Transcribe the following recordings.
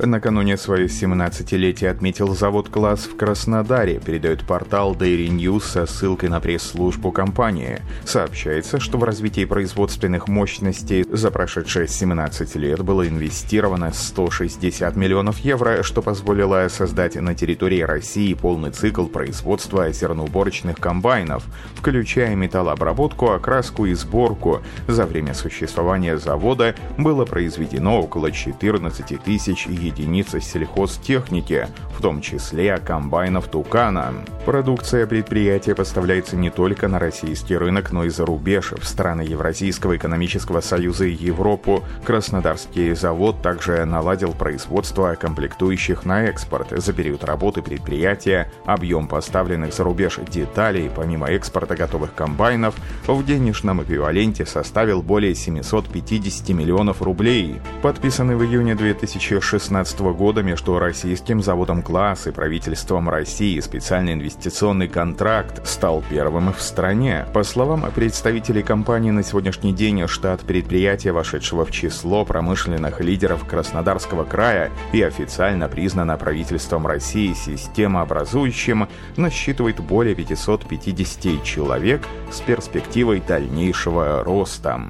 Накануне свое 17-летие отметил завод «Класс» в Краснодаре, передает портал Dairy News со ссылкой на пресс-службу компании. Сообщается, что в развитии производственных мощностей за прошедшие 17 лет было инвестировано 160 миллионов евро, что позволило создать на территории России полный цикл производства зерноуборочных комбайнов, включая металлообработку, окраску и сборку. За время существования завода было произведено около 14 тысяч единиц сельхозтехники, в том числе комбайнов «Тукана». Продукция предприятия поставляется не только на российский рынок, но и за рубеж, в страны Евразийского экономического союза и Европу. Краснодарский завод также наладил производство комплектующих на экспорт. За период работы предприятия объем поставленных за рубеж деталей, помимо экспорта готовых комбайнов, в денежном эквиваленте составил более 750 миллионов рублей. Подписанный в июне 2016 2016 года между российским заводом «Класс» и правительством России специальный инвестиционный контракт стал первым в стране. По словам представителей компании на сегодняшний день штат предприятия, вошедшего в число промышленных лидеров Краснодарского края и официально признано правительством России системообразующим, насчитывает более 550 человек с перспективой дальнейшего роста.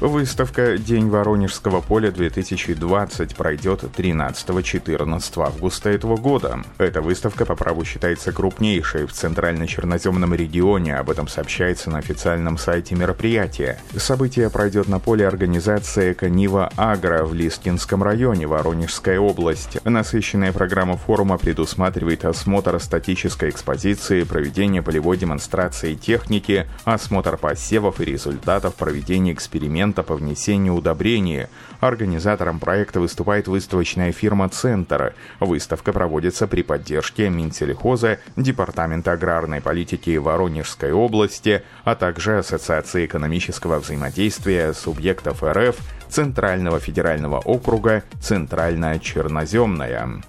Выставка «День Воронежского поля-2020» пройдет 13-14 августа этого года. Эта выставка по праву считается крупнейшей в Центрально-Черноземном регионе, об этом сообщается на официальном сайте мероприятия. Событие пройдет на поле организации «Эконива Агро» в Лискинском районе, Воронежская область. Насыщенная программа форума предусматривает осмотр статической экспозиции, проведение полевой демонстрации техники, осмотр посевов и результатов проведения экспериментов документа по внесению удобрения. Организатором проекта выступает выставочная фирма «Центр». Выставка проводится при поддержке Минсельхоза, Департамента аграрной политики Воронежской области, а также Ассоциации экономического взаимодействия субъектов РФ, Центрального федерального округа, Центрально-Черноземная.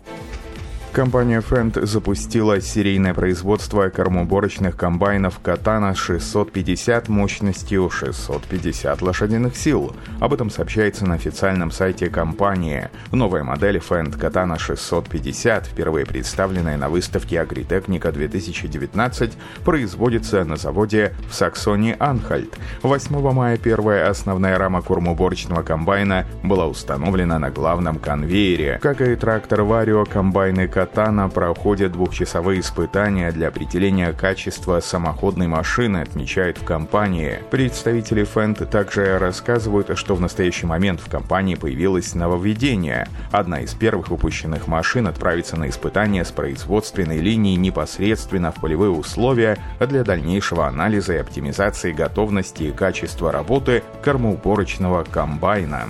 Компания Фенд запустила серийное производство кормоуборочных комбайнов Катана 650 мощностью 650 лошадиных сил. Об этом сообщается на официальном сайте компании. Новая модель Фенд Катана 650, впервые представленная на выставке Агритехника 2019, производится на заводе в Саксонии-Анхальт. 8 мая первая основная рама кормоуборочного комбайна была установлена на главном конвейере. Как и трактор Варио, комбайны Катана проходят двухчасовые испытания для определения качества самоходной машины, отмечают в компании. Представители Фэнд также рассказывают, что в настоящий момент в компании появилось нововведение. Одна из первых выпущенных машин отправится на испытания с производственной линии непосредственно в полевые условия для дальнейшего анализа и оптимизации готовности и качества работы кормоуборочного комбайна.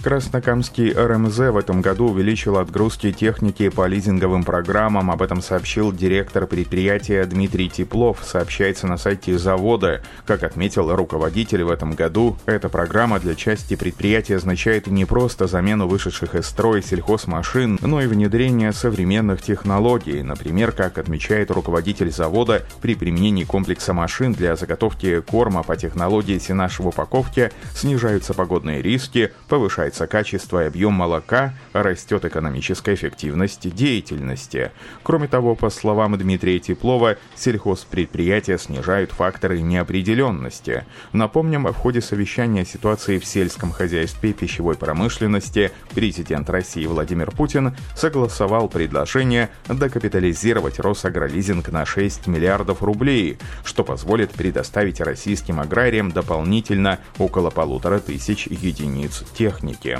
Краснокамский РМЗ в этом году увеличил отгрузки техники по лизинговым программам. Об этом сообщил директор предприятия Дмитрий Теплов. Сообщается на сайте завода. Как отметил руководитель в этом году, эта программа для части предприятия означает не просто замену вышедших из строя сельхозмашин, но и внедрение современных технологий. Например, как отмечает руководитель завода, при применении комплекса машин для заготовки корма по технологии сенашевой упаковки снижаются погодные риски, повышается повышается качество и объем молока, растет экономическая эффективность деятельности. Кроме того, по словам Дмитрия Теплова, сельхозпредприятия снижают факторы неопределенности. Напомним, в ходе совещания ситуации в сельском хозяйстве и пищевой промышленности президент России Владимир Путин согласовал предложение докапитализировать Росагролизинг на 6 миллиардов рублей, что позволит предоставить российским аграриям дополнительно около полутора тысяч единиц техники техники.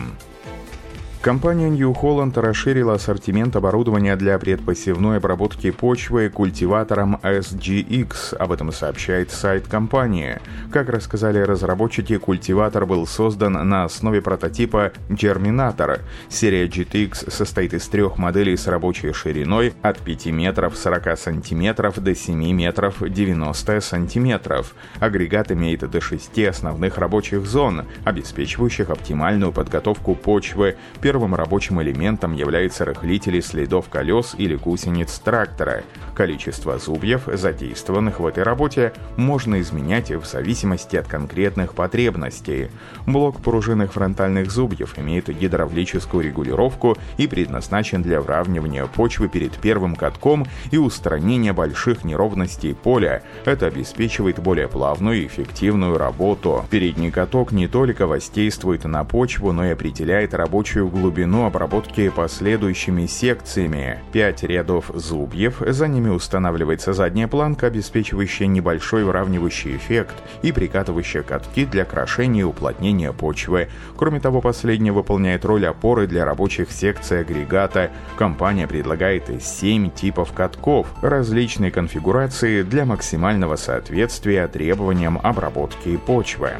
Компания New Holland расширила ассортимент оборудования для предпосевной обработки почвы культиватором SGX. Об этом сообщает сайт компании. Как рассказали разработчики, культиватор был создан на основе прототипа Germinator. Серия GTX состоит из трех моделей с рабочей шириной от 5 метров 40 сантиметров до 7 метров 90 сантиметров. Агрегат имеет до 6 основных рабочих зон, обеспечивающих оптимальную подготовку почвы, Первым рабочим элементом является рыхлители следов колес или гусениц трактора. Количество зубьев, задействованных в этой работе, можно изменять в зависимости от конкретных потребностей. Блок пружинных фронтальных зубьев имеет гидравлическую регулировку и предназначен для выравнивания почвы перед первым катком и устранения больших неровностей поля. Это обеспечивает более плавную и эффективную работу. Передний каток не только воздействует на почву, но и определяет рабочую глубину обработки последующими секциями. Пять рядов зубьев, за ними устанавливается задняя планка, обеспечивающая небольшой выравнивающий эффект и прикатывающая катки для крошения и уплотнения почвы. Кроме того, последняя выполняет роль опоры для рабочих секций агрегата. Компания предлагает 7 типов катков, различной конфигурации для максимального соответствия требованиям обработки почвы.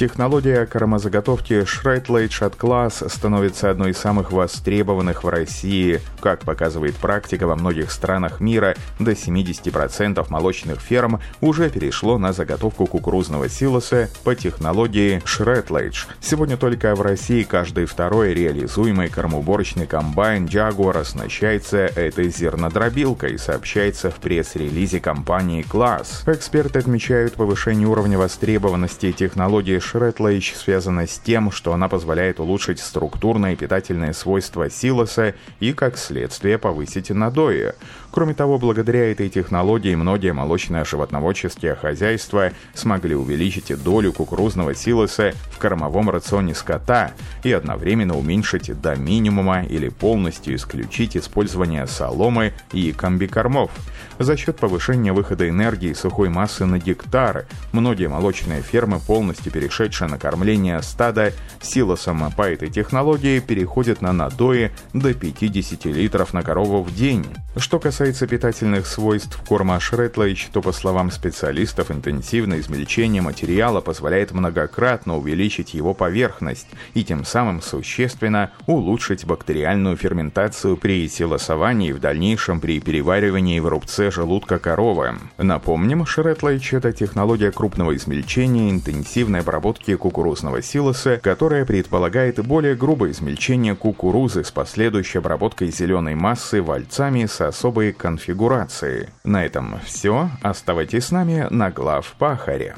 Технология кормозаготовки Shredlage от Class становится одной из самых востребованных в России. Как показывает практика, во многих странах мира до 70% молочных ферм уже перешло на заготовку кукурузного силоса по технологии Shredlage. Сегодня только в России каждый второй реализуемый кормоуборочный комбайн Jaguar оснащается этой зернодробилкой, сообщается в пресс-релизе компании Class. Эксперты отмечают повышение уровня востребованности технологии Шретлейч связана с тем, что она позволяет улучшить структурные и питательные свойства силоса и, как следствие, повысить надои. Кроме того, благодаря этой технологии многие молочные животноводческие хозяйства смогли увеличить долю кукурузного силоса в кормовом рационе скота и одновременно уменьшить до минимума или полностью исключить использование соломы и комбикормов. За счет повышения выхода энергии сухой массы на гектар многие молочные фермы, полностью перешедшие на кормление стада силосом по этой технологии, переходят на надои до 50 литров на корову в день. Что касается питательных свойств корма Шретлайч, то, по словам специалистов, интенсивное измельчение материала позволяет многократно увеличить его поверхность и тем самым существенно улучшить бактериальную ферментацию при силосовании и в дальнейшем при переваривании в рубце желудка коровы. Напомним, Шретлайч – это технология крупного измельчения интенсивной обработки кукурузного силоса, которая предполагает более грубое измельчение кукурузы с последующей обработкой зеленой массы вальцами с особой конфигурации. На этом все. Оставайтесь с нами на глав Пахаре.